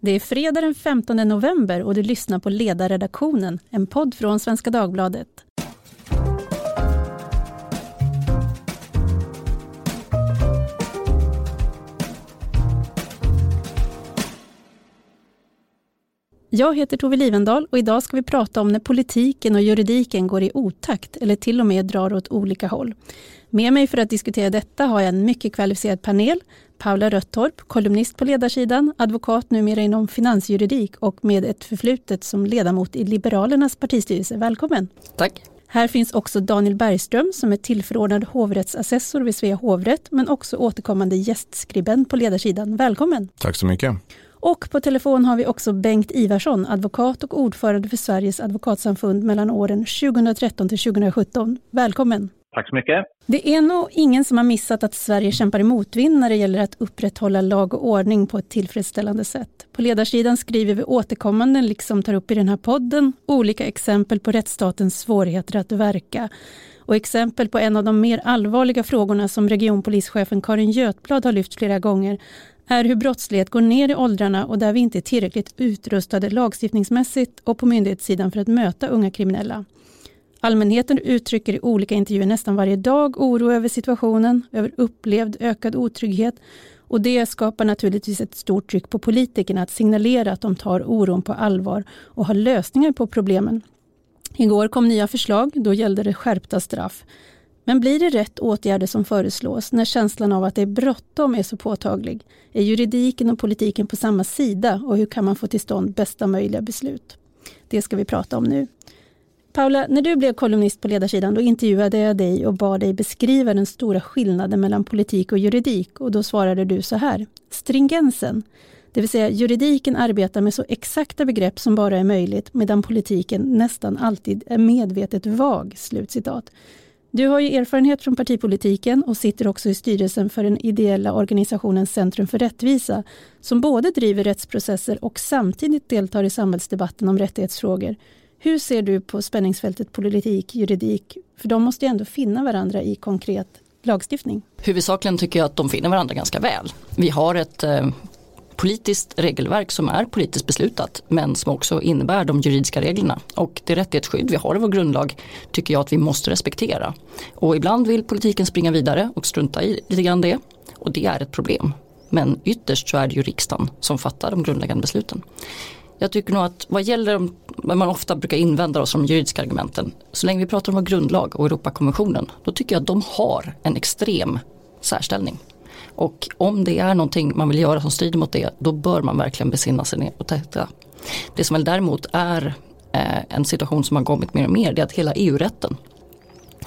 Det är fredag den 15 november och du lyssnar på Ledarredaktionen, en podd från Svenska Dagbladet. Jag heter Tove Livendal och idag ska vi prata om när politiken och juridiken går i otakt eller till och med drar åt olika håll. Med mig för att diskutera detta har jag en mycket kvalificerad panel. Paula Röttorp, kolumnist på ledarsidan, advokat numera inom finansjuridik och med ett förflutet som ledamot i Liberalernas partistyrelse. Välkommen! Tack! Här finns också Daniel Bergström som är tillförordnad hovrättsassessor vid Svea hovrätt men också återkommande gästskribent på ledarsidan. Välkommen! Tack så mycket! Och på telefon har vi också Bengt Ivarsson, advokat och ordförande för Sveriges advokatsamfund mellan åren 2013 till 2017. Välkommen! Tack så mycket. Det är nog ingen som har missat att Sverige kämpar i motvind när det gäller att upprätthålla lag och ordning på ett tillfredsställande sätt. På ledarsidan skriver vi återkommande, liksom tar upp i den här podden, olika exempel på rättsstatens svårigheter att verka. Och exempel på en av de mer allvarliga frågorna som regionpolischefen Karin Götblad har lyft flera gånger är hur brottslighet går ner i åldrarna och där vi inte är tillräckligt utrustade lagstiftningsmässigt och på myndighetssidan för att möta unga kriminella. Allmänheten uttrycker i olika intervjuer nästan varje dag oro över situationen, över upplevd ökad otrygghet och det skapar naturligtvis ett stort tryck på politikerna att signalera att de tar oron på allvar och har lösningar på problemen. Igår kom nya förslag, då gällde det skärpta straff. Men blir det rätt åtgärder som föreslås när känslan av att det är bråttom är så påtaglig? Är juridiken och politiken på samma sida och hur kan man få till stånd bästa möjliga beslut? Det ska vi prata om nu. Paula, när du blev kolumnist på ledarsidan då intervjuade jag dig och bad dig beskriva den stora skillnaden mellan politik och juridik och då svarade du så här. Stringensen, det vill säga juridiken arbetar med så exakta begrepp som bara är möjligt medan politiken nästan alltid är medvetet vag. Slutcitat. Du har ju erfarenhet från partipolitiken och sitter också i styrelsen för den ideella organisationen Centrum för rättvisa som både driver rättsprocesser och samtidigt deltar i samhällsdebatten om rättighetsfrågor. Hur ser du på spänningsfältet politik, juridik? För de måste ju ändå finna varandra i konkret lagstiftning. Huvudsakligen tycker jag att de finner varandra ganska väl. Vi har ett eh, politiskt regelverk som är politiskt beslutat men som också innebär de juridiska reglerna. Och det rättighetsskydd vi har i vår grundlag tycker jag att vi måste respektera. Och ibland vill politiken springa vidare och strunta i lite grann det. Och det är ett problem. Men ytterst så är det ju riksdagen som fattar de grundläggande besluten. Jag tycker nog att vad gäller vad man ofta brukar invända oss som juridiska argumenten, så länge vi pratar om vår grundlag och Europakonventionen, då tycker jag att de har en extrem särställning. Och om det är någonting man vill göra som strider mot det, då bör man verkligen besinna sig ner och titta. Det som väl däremot är eh, en situation som har kommit mer och mer, det är att hela EU-rätten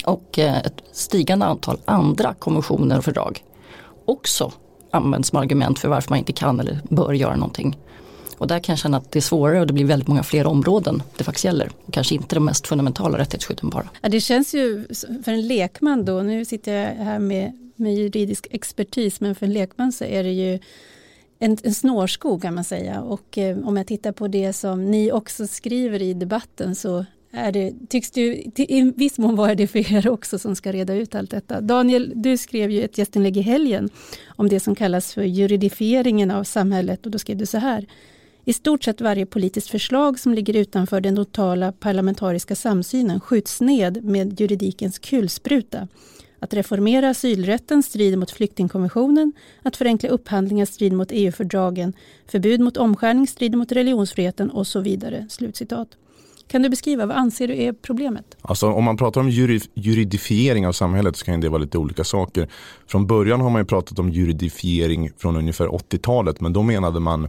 och eh, ett stigande antal andra konventioner och fördrag också används som argument för varför man inte kan eller bör göra någonting. Och där kan jag känna att det är svårare och det blir väldigt många fler områden det faktiskt gäller. kanske inte de mest fundamentala rättighetsskydden bara. Ja, det känns ju för en lekman då, nu sitter jag här med, med juridisk expertis, men för en lekman så är det ju en, en snårskog kan man säga. Och eh, om jag tittar på det som ni också skriver i debatten så är det, tycks det i viss mån vara det för er också som ska reda ut allt detta. Daniel, du skrev ju ett gästinlägg i helgen om det som kallas för juridifieringen av samhället och då skrev du så här. I stort sett varje politiskt förslag som ligger utanför den totala parlamentariska samsynen skjuts ned med juridikens kulspruta. Att reformera asylrätten strider mot flyktingkonventionen, att förenkla upphandlingar strider mot EU-fördragen, förbud mot omskärning strider mot religionsfriheten och så vidare. Slutcitat. Kan du beskriva, vad anser du är problemet? Alltså, om man pratar om juridifiering av samhället så kan det vara lite olika saker. Från början har man pratat om juridifiering från ungefär 80-talet men då menade man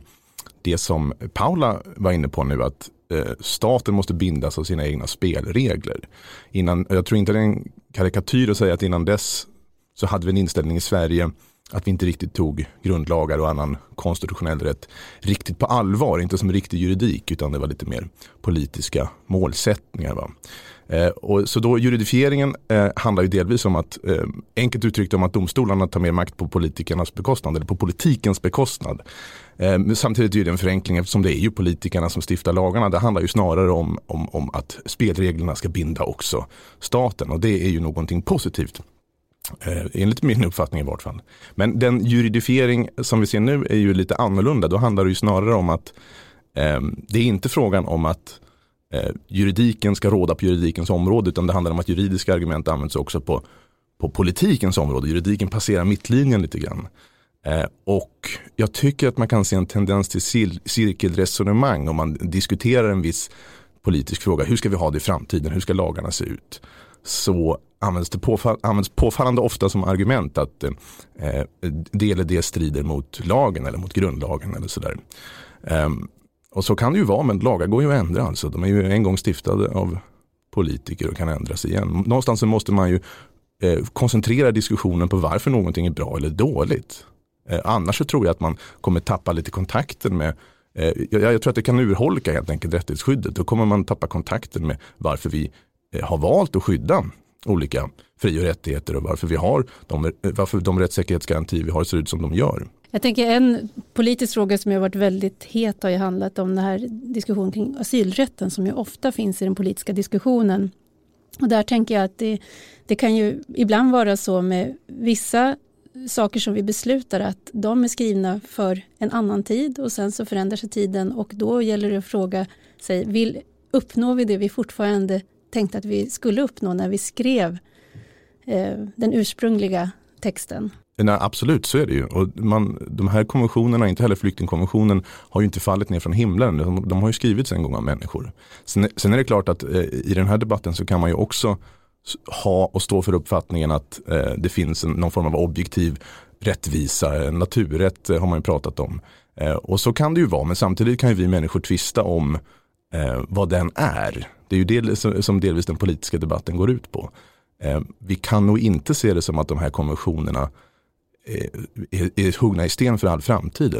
det som Paula var inne på nu att Eh, staten måste bindas av sina egna spelregler. Innan, jag tror inte det är en karikatyr att säga att innan dess så hade vi en inställning i Sverige att vi inte riktigt tog grundlagar och annan konstitutionell rätt riktigt på allvar, inte som riktig juridik utan det var lite mer politiska målsättningar. Va? Eh, och så då juridifieringen eh, handlar ju delvis om att, eh, enkelt uttryckt om att domstolarna tar mer makt på politikernas bekostnad, eller på politikens bekostnad. Eh, men samtidigt är det en förenkling eftersom det är ju politikerna som stiftar lagarna. Det handlar ju snarare om, om, om att spelreglerna ska binda också staten och det är ju någonting positivt. Eh, enligt min uppfattning i vart fall. Men den juridifiering som vi ser nu är ju lite annorlunda. Då handlar det ju snarare om att eh, det är inte frågan om att eh, juridiken ska råda på juridikens område utan det handlar om att juridiska argument används också på, på politikens område. Juridiken passerar mittlinjen lite grann. Eh, och jag tycker att man kan se en tendens till cirkelresonemang om man diskuterar en viss politisk fråga. Hur ska vi ha det i framtiden? Hur ska lagarna se ut? Så används det påfall, används påfallande ofta som argument att eh, eh, det eller det strider mot lagen eller mot grundlagen eller sådär. Um, och så kan det ju vara, men lagar går ju att ändra. Alltså. De är ju en gång stiftade av politiker och kan ändras igen. Någonstans så måste man ju eh, koncentrera diskussionen på varför någonting är bra eller dåligt. Eh, annars så tror jag att man kommer tappa lite kontakten med eh, jag, jag, tror att det kan urholka helt enkelt rättighetsskyddet. Då kommer man tappa kontakten med varför vi eh, har valt att skydda olika fri och rättigheter och varför vi har de, eh, varför de rättssäkerhetsgarantier vi har ser ut som de gör. Jag tänker en politisk fråga som har varit väldigt het har ju handlat om den här diskussionen kring asylrätten som ju ofta finns i den politiska diskussionen. Och där tänker jag att det, det kan ju ibland vara så med vissa saker som vi beslutar att de är skrivna för en annan tid och sen så förändrar sig tiden och då gäller det att fråga sig, vill, uppnår vi det vi fortfarande tänkte att vi skulle uppnå när vi skrev eh, den ursprungliga texten? Nej, absolut, så är det ju. Och man, de här konventionerna, inte heller flyktingkonventionen, har ju inte fallit ner från himlen. De, de har ju skrivits en gång av människor. Sen, sen är det klart att eh, i den här debatten så kan man ju också ha och stå för uppfattningen att eh, det finns en, någon form av objektiv rättvisa, naturrätt eh, har man ju pratat om. Eh, och så kan det ju vara, men samtidigt kan ju vi människor tvista om eh, vad den är. Det är ju det som delvis den politiska debatten går ut på. Eh, vi kan nog inte se det som att de här konventionerna eh, är, är huggna i sten för all framtid.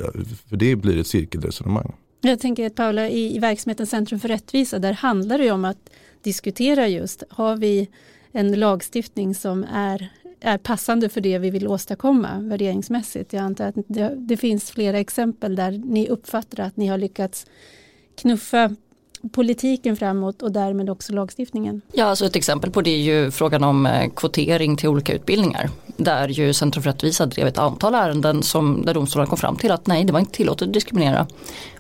För det blir ett cirkelresonemang. Jag tänker att Paula, i, i verksamheten Centrum för rättvisa, där handlar det ju om att diskutera just, har vi en lagstiftning som är, är passande för det vi vill åstadkomma värderingsmässigt? Jag antar att det, det finns flera exempel där ni uppfattar att ni har lyckats knuffa politiken framåt och därmed också lagstiftningen? Ja, alltså ett exempel på det är ju frågan om eh, kvotering till olika utbildningar. Där ju Centrum för rättvisa drev ett antal ärenden som, där domstolarna kom fram till att nej, det var inte tillåtet att diskriminera.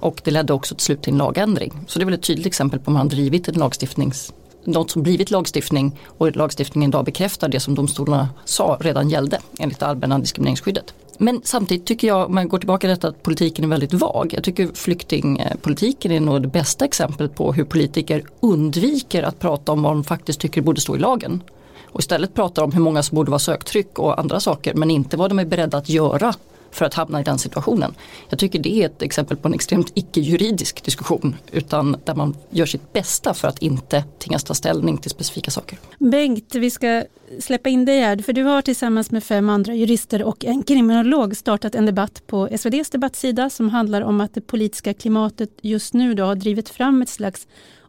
Och det ledde också till slut till en lagändring. Så det är väl ett tydligt exempel på om man drivit en lagstiftnings något som blivit lagstiftning och lagstiftningen idag bekräftar det som domstolarna sa redan gällde enligt det allmänna diskrimineringsskyddet. Men samtidigt tycker jag, om man går tillbaka till detta, att politiken är väldigt vag. Jag tycker flyktingpolitiken är nog det bästa exemplet på hur politiker undviker att prata om vad de faktiskt tycker borde stå i lagen. Och istället pratar om hur många som borde vara söktryck och andra saker men inte vad de är beredda att göra för att hamna i den situationen. Jag tycker det är ett exempel på en extremt icke-juridisk diskussion utan där man gör sitt bästa för att inte tvingas ta ställning till specifika saker. Bengt, vi ska släppa in dig här, för du har tillsammans med fem andra jurister och en kriminolog startat en debatt på SVDs debattsida som handlar om att det politiska klimatet just nu då har drivit fram ett slags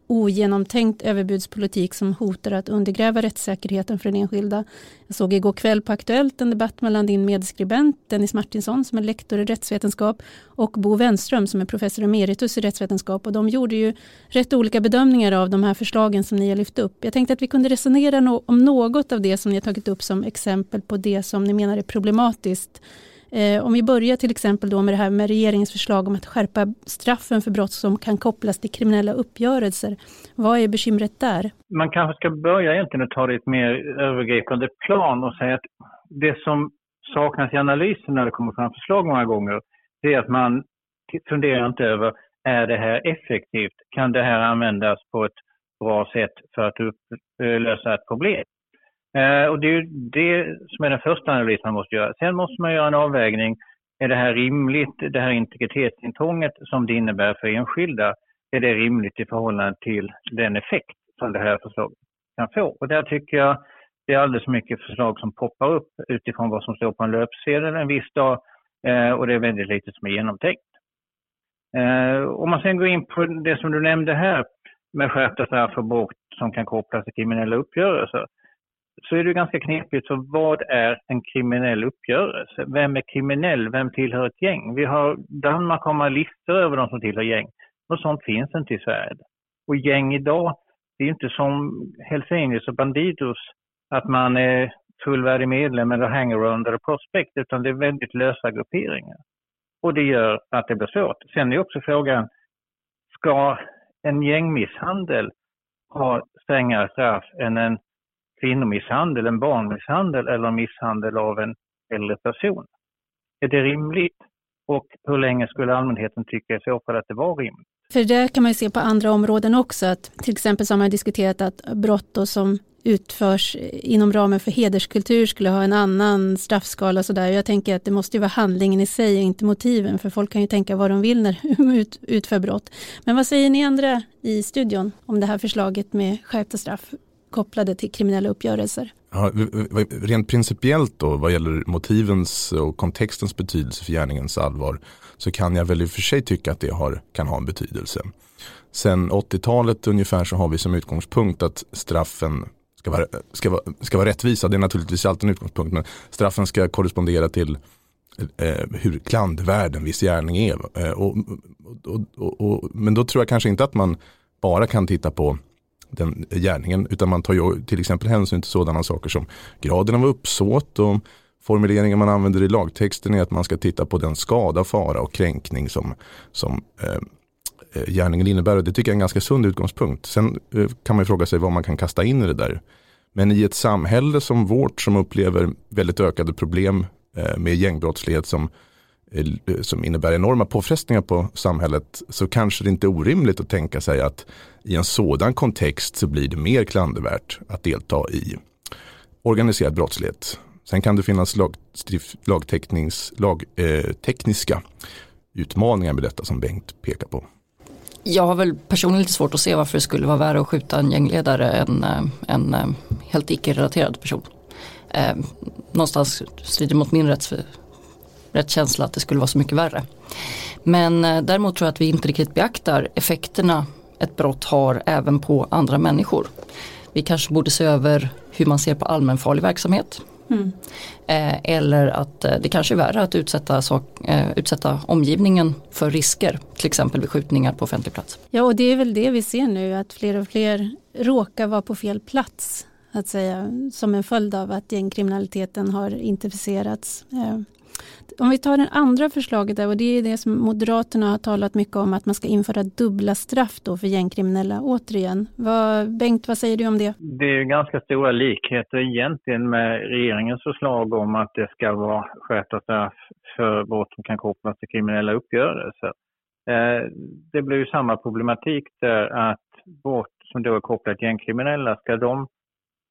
ogenomtänkt överbudspolitik som hotar att undergräva rättssäkerheten för den enskilda. Jag såg igår kväll på Aktuellt en debatt mellan din medskribent Dennis Martinsson som är lektor i rättsvetenskap och Bo Wenström som är professor emeritus i rättsvetenskap och de gjorde ju rätt olika bedömningar av de här förslagen som ni har lyft upp. Jag tänkte att vi kunde resonera om något av det som ni har tagit upp som exempel på det som ni menar är problematiskt Eh, om vi börjar till exempel då med det här med regeringens förslag om att skärpa straffen för brott som kan kopplas till kriminella uppgörelser. Vad är bekymret där? Man kanske ska börja egentligen och ta det i ett mer övergripande plan och säga att det som saknas i analysen när det kommer fram förslag många gånger, det är att man funderar inte över, är det här effektivt? Kan det här användas på ett bra sätt för att lösa ett problem? Eh, och det är ju det som är den första analysen man måste göra. Sen måste man göra en avvägning. Är det här rimligt, det här integritetsintrånget som det innebär för enskilda, är det rimligt i förhållande till den effekt som det här förslaget kan få? Och där tycker jag det är alldeles för mycket förslag som poppar upp utifrån vad som står på en löpsedel en viss dag eh, och det är väldigt lite som är genomtänkt. Eh, om man sen går in på det som du nämnde här med skärpta straff för brott som kan kopplas till kriminella uppgörelser så är det ganska knepigt. Så vad är en kriminell uppgörelse? Vem är kriminell? Vem tillhör ett gäng? Vi har, Danmark har man listor över de som tillhör gäng. Och sånt finns inte i Sverige. Och gäng idag, det är inte som Hells Angels och Bandidos, att man är fullvärdig medlem eller hangaround eller prospect utan det är väldigt lösa grupperingar. Och det gör att det blir svårt. Sen är också frågan, ska en gängmisshandel ha strängare straff än en kvinnomisshandel, en barnmisshandel eller misshandel av en äldre person? Är det rimligt? Och hur länge skulle allmänheten tycka i så fall att det var rimligt? För det kan man ju se på andra områden också, att till exempel så har man diskuterat att brott som utförs inom ramen för hederskultur skulle ha en annan straffskala. Så där. Jag tänker att det måste ju vara handlingen i sig och inte motiven, för folk kan ju tänka vad de vill när de ut, utför brott. Men vad säger ni andra i studion om det här förslaget med skärpta straff kopplade till kriminella uppgörelser? Ja, rent principiellt då vad gäller motivens och kontextens betydelse för gärningens allvar så kan jag väl i och för sig tycka att det har, kan ha en betydelse. Sen 80-talet ungefär så har vi som utgångspunkt att straffen ska vara, ska vara, ska vara rättvisa. Det är naturligtvis alltid en utgångspunkt men straffen ska korrespondera till eh, hur klandvärd en viss gärning är. Eh, och, och, och, men då tror jag kanske inte att man bara kan titta på den gärningen utan man tar ju till exempel hänsyn till sådana saker som graden av uppsåt och formuleringen man använder i lagtexten är att man ska titta på den skada, fara och kränkning som, som eh, eh gärningen innebär. Och det tycker jag är en ganska sund utgångspunkt. Sen eh, kan man fråga sig vad man kan kasta in i det där. Men i ett samhälle som vårt som upplever väldigt ökade problem eh, med gängbrottslighet som, Eh, som innebär enorma påfrestningar på samhället så kanske det inte är orimligt att tänka sig att i en sådan kontext så blir det mer klandervärt att delta i organiserad brottslighet. Sen kan det finnas lagtekniska lag, eh, utmaningar med detta som Bengt pekar på. Jag har väl personligen lite svårt att se varför det skulle vara värre att skjuta en gängledare än eh, en eh, helt icke-relaterad person. Eh, någonstans strider mot min rätts, rättskänsla att det skulle vara så mycket värre. Men eh, däremot tror jag att vi inte riktigt beaktar effekterna ett brott har även på andra människor. Vi kanske borde se över hur man ser på allmänfarlig verksamhet. Mm. Eh, eller att eh, det kanske är värre att utsätta, sak, utsätta omgivningen för risker, till exempel vid skjutningar på offentlig plats. Ja, och det är väl det vi ser nu, att fler och fler råkar vara på fel plats, att säga, som en följd av att gängkriminaliteten har intensifierats. Om vi tar det andra förslaget där, och det är det som Moderaterna har talat mycket om, att man ska införa dubbla straff då för gängkriminella återigen. Vad, Bengt, vad säger du om det? Det är ganska stora likheter egentligen med regeringens förslag om att det ska vara skärpta straff för brott som kan kopplas till kriminella uppgörelser. Eh, det blir ju samma problematik där att brott som då är kopplat till gängkriminella, ska de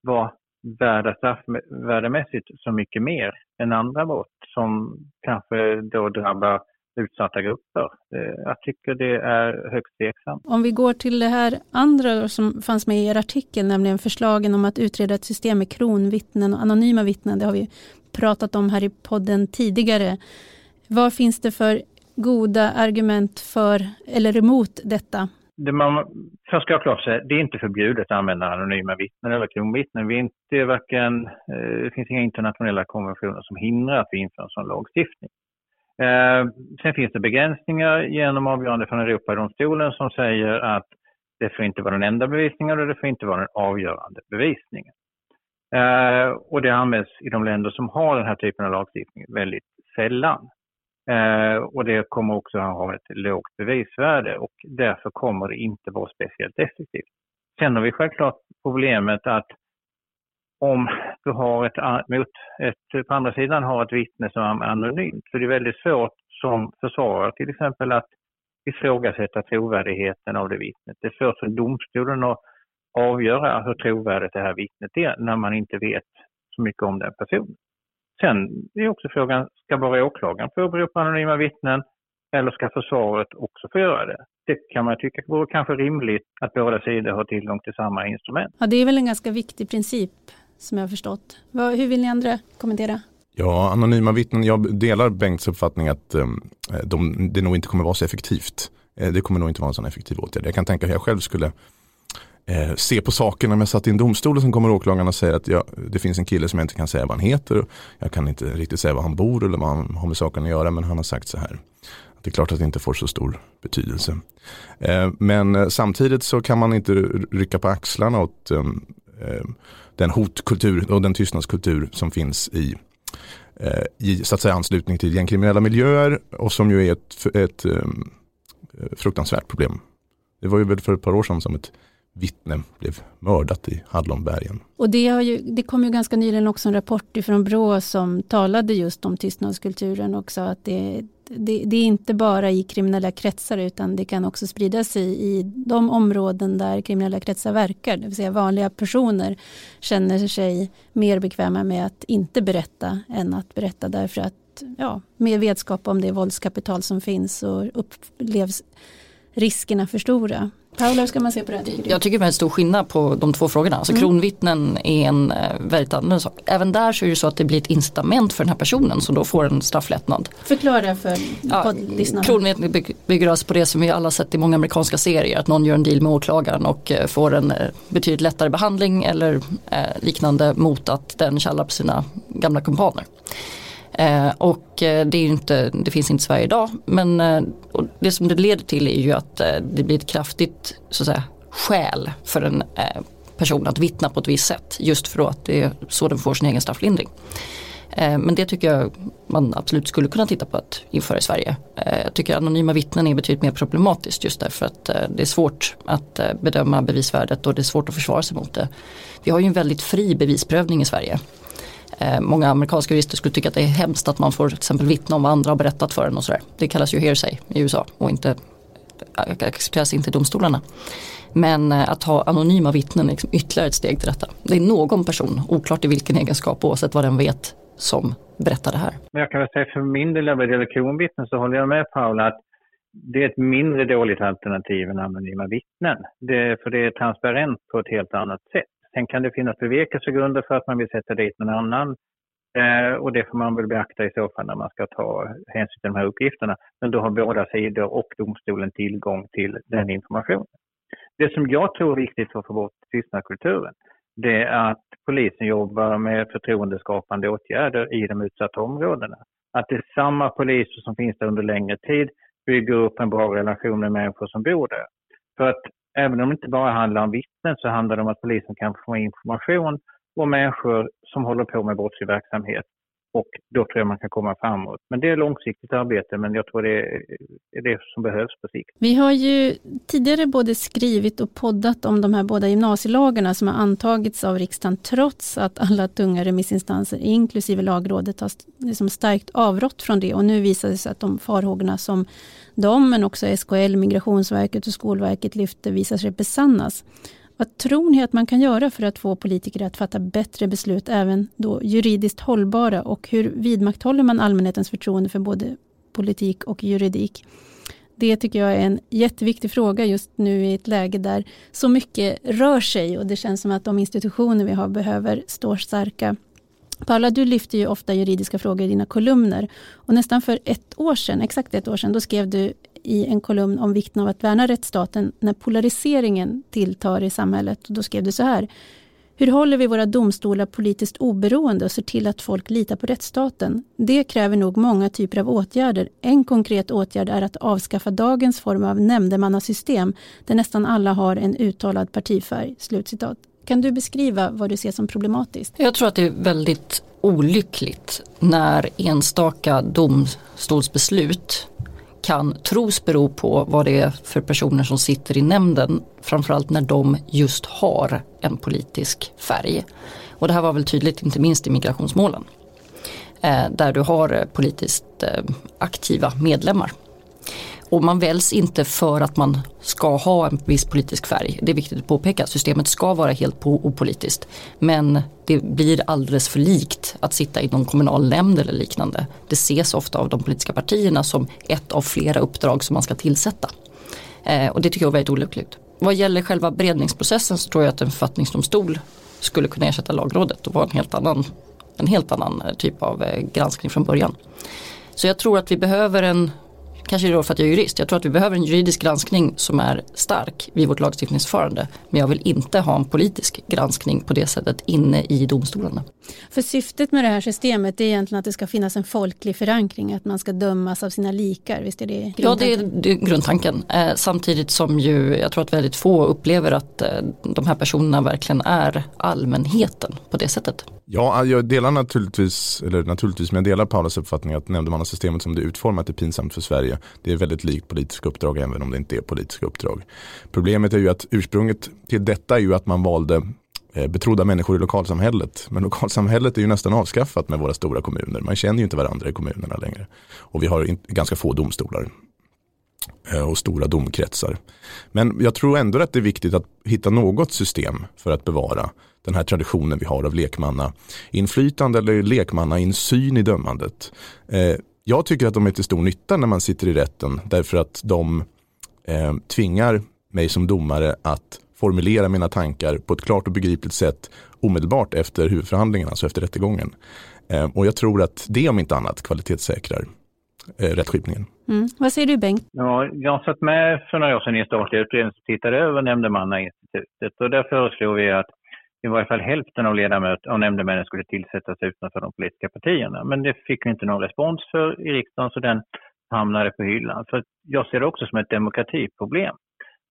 vara värda straffvärdemässigt så mycket mer än andra brott som kanske då drabbar utsatta grupper. Eh, jag tycker det är högst tveksamt. Om vi går till det här andra som fanns med i er artikel, nämligen förslagen om att utreda ett system med kronvittnen och anonyma vittnen. Det har vi pratat om här i podden tidigare. Vad finns det för goda argument för eller emot detta? Det man först ska ha klart sig, det är inte förbjudet att använda anonyma vittnen eller kronvittnen. Vi inte varken, eh, det finns inga internationella konventioner som hindrar att vi inför en sån lagstiftning. Eh, sen finns det begränsningar genom avgörande från Europadomstolen som säger att det får inte vara den enda bevisningen och det får inte vara den avgörande bevisningen. Eh, och det används i de länder som har den här typen av lagstiftning väldigt sällan. Eh, och det kommer också att ha ett lågt bevisvärde och därför kommer det inte vara speciellt effektivt. Sen har vi självklart problemet att om du har ett, mot ett, på andra sidan har ett vittne som är anonymt, så det är väldigt svårt som försvarare till exempel att ifrågasätta trovärdigheten av det vittnet. Det är svårt för domstolen att avgöra hur trovärdigt det här vittnet är när man inte vet så mycket om den personen. Sen är också frågan, ska bara åklagaren få åberopa anonyma vittnen eller ska försvaret också få göra det? Det kan man tycka vore kanske rimligt att båda sidor har tillgång till samma instrument. Ja, det är väl en ganska viktig princip som jag har förstått. Hur vill ni andra kommentera? Ja, anonyma vittnen, jag delar Bengts uppfattning att um, de, det nog inte kommer vara så effektivt. Eh, det kommer nog inte vara en sån effektiv åtgärd. Jag kan tänka hur jag själv skulle eh, se på sakerna. När jag satt i en domstol och sen kommer åklagaren och säger att jag, det finns en kille som jag inte kan säga vad han heter. Jag kan inte riktigt säga var han bor eller vad han har med saken att göra men han har sagt så här. Det är klart att det inte får så stor betydelse. Eh, men eh, samtidigt så kan man inte rycka på axlarna åt, eh, eh, den hotkultur och den tystnadskultur som finns i, eh, i så att säga, anslutning till gängkriminella miljöer och som ju är ett, ett ett fruktansvärt problem. Det var ju väl för ett par år sedan som ett vittne blev mördat i Hallonbergen. Och det, har ju, det kom ju ganska nyligen också en rapport från Brå som talade just om tystnadskulturen och sa att det, det, det, är inte bara i kriminella kretsar utan det kan också sprida sig i de områden där kriminella kretsar verkar. Det vill säga vanliga personer känner sig mer bekväma med att inte berätta än att berätta därför att ja, med vetskap om det våldskapital som finns och upplevs riskerna för stora. Paula, hur ska man se på det här? Tycker jag tycker det är en stor skillnad på de två frågorna. Alltså, mm. Kronvittnen är en eh, väldigt annorlunda sak. Även där så är det så att det blir ett incitament för den här personen som då får en strafflättnad. Förklara för ja, poddlyssnarna. Kronvittnen bygger alltså på det som vi alla sett i många amerikanska serier. Att någon gör en deal med åklagaren och eh, får en eh, betydligt lättare behandling eller liknande mot att den kallar på sina gamla kumpaner. Eh, och eh, det, är inte, det finns inte i Sverige idag men eh, det som det leder till är ju att eh, det blir ett kraftigt så att säga, skäl för en eh, person att vittna på ett visst sätt just för att det är så den får sin egen strafflindring. Eh, men det tycker jag man absolut skulle kunna titta på att införa i Sverige. Jag tycker anonyma vittnen är betydligt mer problematiskt just därför att det är svårt att bedöma bevisvärdet och det är svårt att försvara sig mot det. Vi har ju en väldigt fri bevisprövning i Sverige. Eh, många amerikanska jurister skulle tycka att det är hemskt att man får till exempel vittna om vad andra har berättat för en och sådär. Det kallas ju hearsay i USA och inte eh, accepteras inte i domstolarna. Men eh, att ha anonyma vittnen är liksom ytterligare ett steg till detta. Det är någon person, oklart i vilken egenskap oavsett vad den vet, som berättar det här. Men Jag kan väl säga för min del när det gäller kronvittnen så håller jag med Paula att det är ett mindre dåligt alternativ än anonyma vittnen. Det, för det är transparent på ett helt annat sätt. Sen kan det finnas bevekelsegrunder för att man vill sätta dit någon annan. Eh, och det får man väl beakta i så fall när man ska ta hänsyn till de här uppgifterna. Men då har båda sidor och domstolen tillgång till den informationen. Det som jag tror är viktigt för att få bort tystnadskulturen, det är att polisen jobbar med förtroendeskapande åtgärder i de utsatta områdena. Att det är samma poliser som finns där under längre tid bygger upp en bra relation med människor som bor där. För att även om det inte bara handlar om vittnen så handlar det om att polisen kan få information om människor som håller på med brottslig verksamhet. Och då tror jag man kan komma framåt. Men det är långsiktigt arbete men jag tror det är det som behövs på sikt. Vi har ju tidigare både skrivit och poddat om de här båda gymnasielagarna som har antagits av riksdagen trots att alla tunga remissinstanser inklusive lagrådet har liksom starkt avrått från det och nu visar det sig att de farhågorna som de men också SKL, Migrationsverket och Skolverket lyfter visar sig besannas. Vad tror ni att man kan göra för att få politiker att fatta bättre beslut, även då juridiskt hållbara? Och hur vidmakthåller man allmänhetens förtroende för både politik och juridik? Det tycker jag är en jätteviktig fråga just nu i ett läge där så mycket rör sig och det känns som att de institutioner vi har behöver stå starka. Paula, du lyfter ju ofta juridiska frågor i dina kolumner och nästan för ett år sedan, exakt ett år sedan, då skrev du i en kolumn om vikten av att värna rättsstaten när polariseringen tilltar i samhället. Och då skrev du så här. Hur håller vi våra domstolar politiskt oberoende och ser till att folk litar på rättsstaten? Det kräver nog många typer av åtgärder. En konkret åtgärd är att avskaffa dagens form av nämndemannasystem där nästan alla har en uttalad partifärg. Slutcitat. Kan du beskriva vad du ser som problematiskt? Jag tror att det är väldigt olyckligt när enstaka domstolsbeslut kan tros bero på vad det är för personer som sitter i nämnden. Framförallt när de just har en politisk färg. Och det här var väl tydligt inte minst i migrationsmålen. Eh, där du har politiskt eh, aktiva medlemmar. Och man väljs inte för att man ska ha en viss politisk färg. Det är viktigt att påpeka. Systemet ska vara helt opolitiskt. Men det blir alldeles för likt att sitta i någon kommunal nämnd eller liknande. Det ses ofta av de politiska partierna som ett av flera uppdrag som man ska tillsätta. Eh, och det tycker jag är väldigt olyckligt. Vad gäller själva beredningsprocessen så tror jag att en författningsdomstol skulle kunna ersätta lagrådet och vara en helt annan, en helt annan eh, typ av eh, granskning från början. Så jag tror att vi behöver en kanske då för att jag är jurist, jag tror att vi behöver en juridisk granskning som är stark vid vårt lagstiftningsförfarande. Men jag vill inte ha en politisk granskning på det sättet inne i domstolarna. För syftet med det här systemet är egentligen att det ska finnas en folklig förankring, att man ska dömas av sina likar, visst är det grundtanken? Ja, det är, det är grundtanken. Eh, samtidigt som ju, jag tror att väldigt få upplever att eh, de här personerna verkligen är allmänheten på det sättet. Ja, ah, jag delar naturligtvis, eller naturligtvis, men jag delar Paulas uppfattning att nämndemannasystemet som det är utformat är pinsamt för Sverige. Det är väldigt likt politiska uppdrag även om det inte är politiska uppdrag. Problemet är ju att ursprunget till detta är ju att man valde eh, betrodda människor i lokalsamhället. Men lokalsamhället är ju nästan avskaffat med våra stora kommuner. Man känner ju inte varandra i kommunerna längre. Och vi har ganska få domstolar Eh, och stora domkretsar. Men jag tror ändå att det är viktigt att hitta något system för att bevara den här traditionen vi har av lekmannainflytande eller lekmannainsyn i dömandet. Eh, jag tycker att de är till stor nytta när man sitter i rätten därför att de eh, tvingar mig som domare att formulera mina tankar på ett klart och begripligt sätt omedelbart efter huvudförhandlingen, alltså efter rättegången. Och jag tror att det om inte annat kvalitetssäkrar rättskipningen. Mm. Vad säger du Bengt? Ja, jag satt med för några år sedan i en statlig utredning som tittade över nämndemannainstitutet och där föreslog vi att i varje fall hälften av ledamöter och nämndemännen skulle tillsättas utanför de politiska partierna. Men det fick vi inte någon respons för i riksdagen så den hamnade på hyllan. För jag ser det också som ett demokratiproblem.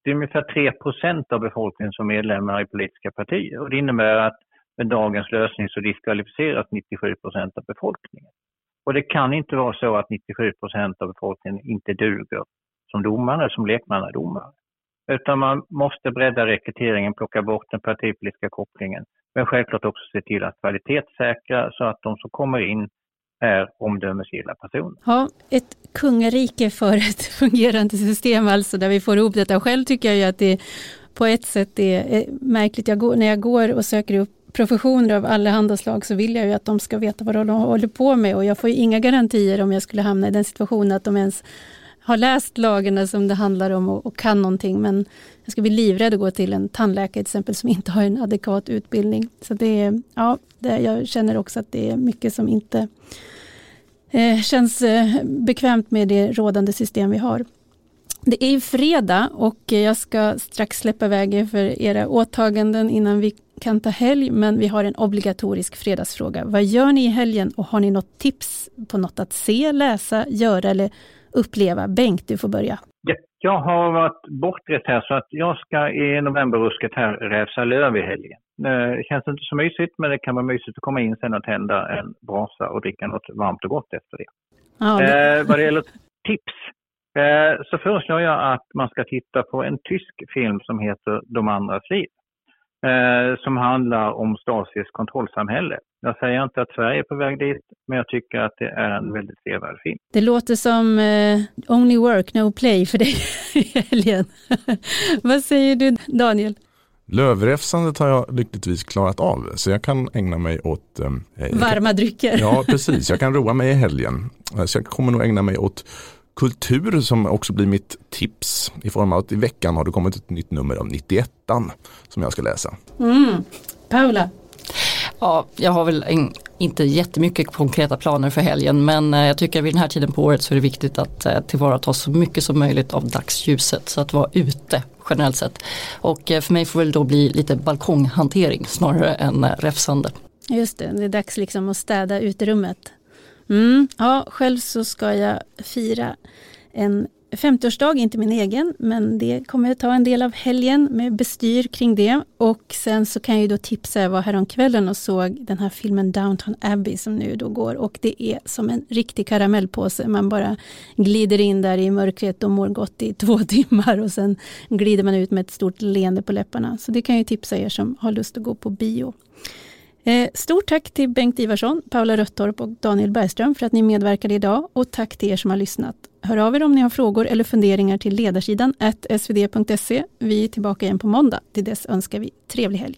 Det är ungefär 3% av befolkningen som är medlemmar i politiska partier och det innebär att med dagens lösning så diskvalificeras 97% av befolkningen. Och det kan inte vara så att 97 procent av befolkningen inte duger som domare, som lekmannadomare. Utan man måste bredda rekryteringen, plocka bort den partipolitiska kopplingen. Men självklart också se till att kvalitetssäkra så att de som kommer in är omdömesgilla personer. Ja, ett kungarike för ett fungerande system alltså där vi får ihop detta. Själv tycker jag ju att det på ett sätt är märkligt. Jag går, när jag går och söker upp professioner av allehanda slag så vill jag ju att de ska veta vad de håller på med och jag får ju inga garantier om jag skulle hamna i den situationen att de ens har läst lagarna som det handlar om och, och, kan någonting men jag ska bli livrädd att gå till en tandläkare till exempel som inte har en adekvat utbildning. Så det är, ja, det, jag känner också att det är mycket som inte eh, känns eh, bekvämt med det rådande system vi har. Det är ju fredag och jag ska strax släppa iväg er för era åtaganden innan vi kan ta helg, men vi har en obligatorisk fredagsfråga. Vad gör ni i helgen och har ni något tips på något att se, läsa, göra eller uppleva? Bengt, du får börja. Ja, jag har varit bortrest här så att jag ska i novemberrusket här rävsa löv i helgen. Eh, det känns inte så mysigt men det kan vara mysigt att komma in sen och tända en brasa och dricka något varmt och gott efter det. Ja, det... Eh, vad det gäller tips eh, så föreslår jag att man ska titta på en tysk film som heter De andras liv. Eh, som handlar om Stasis kontrollsamhälle. Jag säger inte att Sverige är på väg dit, men jag tycker att det är en väldigt sevärd film. Det låter som eh, Only Work, No Play för dig i helgen. Vad säger du Daniel? Lövräfsandet har jag lyckligtvis klarat av så jag kan ägna mig åt eh, Varma kan, drycker. Ja precis, jag kan roa mig i helgen. Så jag kommer nog ägna mig åt kultur som också blir mitt tips i form av att i veckan har det kommit ett nytt nummer av 91 som jag ska läsa. Mm. Paula? Ja, jag har väl en, inte jättemycket konkreta planer för helgen men eh, jag tycker vid den här tiden på året så är det viktigt att eh, tillvarata så mycket som möjligt av dagsljuset så att vara ute generellt sett. Och eh, för mig får det då bli lite balkonghantering snarare än räfsande. Just det, det är dags liksom att städa uterummet. Mm, ja, själv så ska jag fira en 50-årsdag, inte min egen, men det kommer jag ta en del av helgen med bestyr kring det. Och sen så kan jag ju då tipsa, jag var häromkvällen och såg den här filmen Downton Abbey som nu då går och det är som en riktig karamellpåse. Man bara glider in där i mörkret och mår gott i två timmar och sen glider man ut med ett stort leende på läpparna. Så det kan jag tipsa er som har lust att gå på bio. Eh, stort tack till Bengt Ivarsson, Paula Röttorp och Daniel Bergström för att ni medverkade idag och tack till er som har lyssnat. Hör av er om ni har frågor eller funderingar till ledarsidan svd.se. Vi är tillbaka igen på måndag. Till dess önskar vi trevlig helg.